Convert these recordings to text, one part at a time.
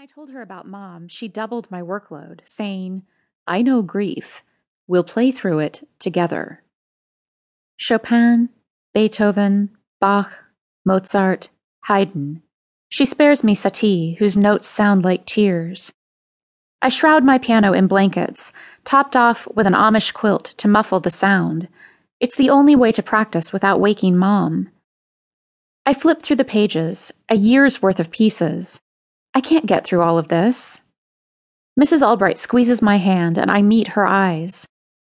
I told her about mom, she doubled my workload, saying, I know grief. We'll play through it together. Chopin, Beethoven, Bach, Mozart, Haydn. She spares me Satie, whose notes sound like tears. I shroud my piano in blankets, topped off with an Amish quilt to muffle the sound. It's the only way to practice without waking mom. I flip through the pages, a year's worth of pieces. I can't get through all of this. Mrs. Albright squeezes my hand and I meet her eyes.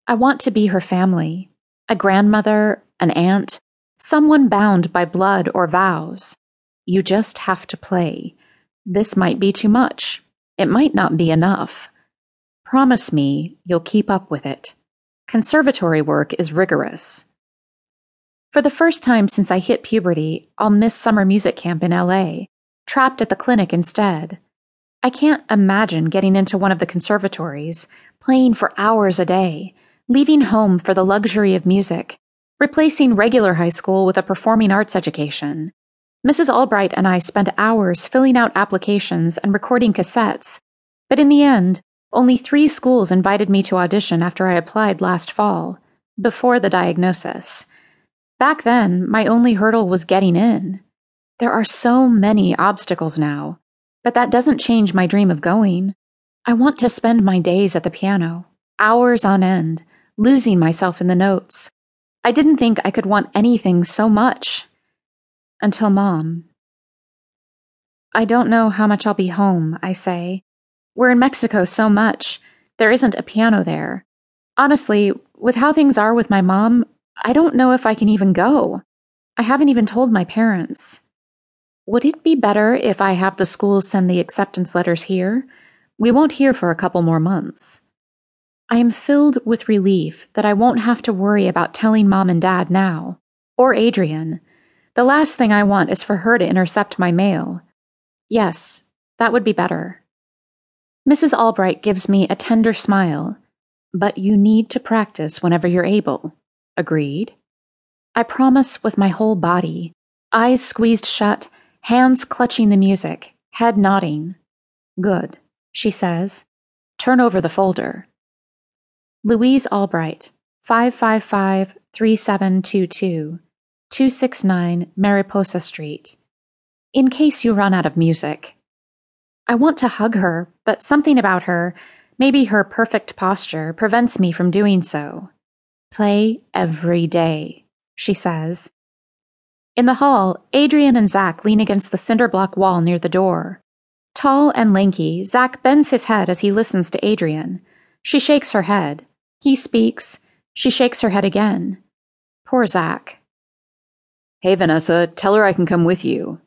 I want to be her family a grandmother, an aunt, someone bound by blood or vows. You just have to play. This might be too much. It might not be enough. Promise me you'll keep up with it. Conservatory work is rigorous. For the first time since I hit puberty, I'll miss summer music camp in LA trapped at the clinic instead. I can't imagine getting into one of the conservatories, playing for hours a day, leaving home for the luxury of music, replacing regular high school with a performing arts education. Mrs. Albright and I spent hours filling out applications and recording cassettes, but in the end, only three schools invited me to audition after I applied last fall, before the diagnosis. Back then, my only hurdle was getting in. There are so many obstacles now, but that doesn't change my dream of going. I want to spend my days at the piano, hours on end, losing myself in the notes. I didn't think I could want anything so much. Until Mom. I don't know how much I'll be home, I say. We're in Mexico so much. There isn't a piano there. Honestly, with how things are with my mom, I don't know if I can even go. I haven't even told my parents. Would it be better if I have the schools send the acceptance letters here? We won't hear for a couple more months. I am filled with relief that I won't have to worry about telling mom and dad now, or Adrienne. The last thing I want is for her to intercept my mail. Yes, that would be better. Mrs. Albright gives me a tender smile. But you need to practice whenever you're able. Agreed? I promise with my whole body, eyes squeezed shut hands clutching the music, head nodding. Good, she says. Turn over the folder. Louise Albright, 555 3722, 269 Mariposa Street. In case you run out of music. I want to hug her, but something about her, maybe her perfect posture, prevents me from doing so. Play every day, she says, in the hall, Adrienne and Zack lean against the cinder block wall near the door. Tall and lanky, Zack bends his head as he listens to Adrienne. She shakes her head. He speaks. She shakes her head again. Poor Zack. Hey, Vanessa, tell her I can come with you.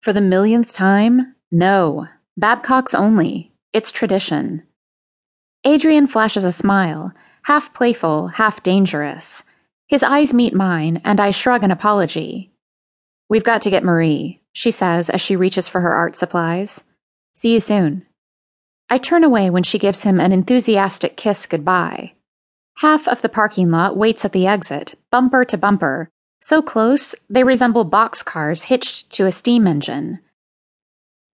For the millionth time? No. Babcock's only. It's tradition. Adrienne flashes a smile, half playful, half dangerous. His eyes meet mine, and I shrug an apology. We've got to get Marie, she says as she reaches for her art supplies. See you soon. I turn away when she gives him an enthusiastic kiss goodbye. Half of the parking lot waits at the exit, bumper to bumper, so close they resemble box cars hitched to a steam engine.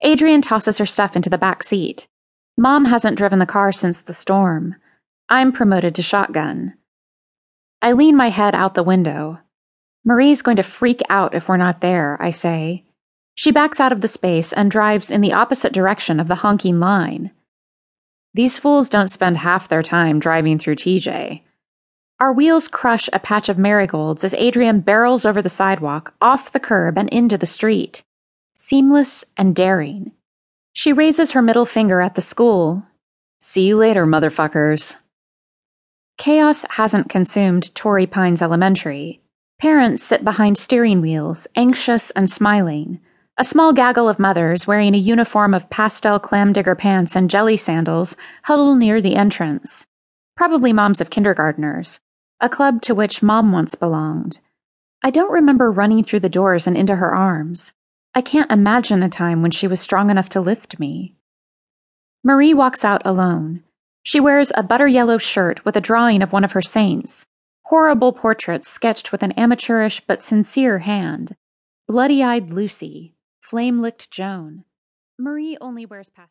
Adrienne tosses her stuff into the back seat. Mom hasn't driven the car since the storm. I'm promoted to shotgun. I lean my head out the window. Marie's going to freak out if we're not there, I say. She backs out of the space and drives in the opposite direction of the honking line. These fools don't spend half their time driving through TJ. Our wheels crush a patch of marigolds as Adrienne barrels over the sidewalk, off the curb, and into the street. Seamless and daring. She raises her middle finger at the school. See you later, motherfuckers. Chaos hasn't consumed Torrey Pines Elementary. Parents sit behind steering wheels, anxious and smiling. A small gaggle of mothers wearing a uniform of pastel clam digger pants and jelly sandals huddle near the entrance. Probably moms of kindergarteners, a club to which mom once belonged. I don't remember running through the doors and into her arms. I can't imagine a time when she was strong enough to lift me. Marie walks out alone. She wears a butter yellow shirt with a drawing of one of her saints, Horrible portraits sketched with an amateurish but sincere hand. Bloody eyed Lucy, flame licked Joan. Marie only wears past.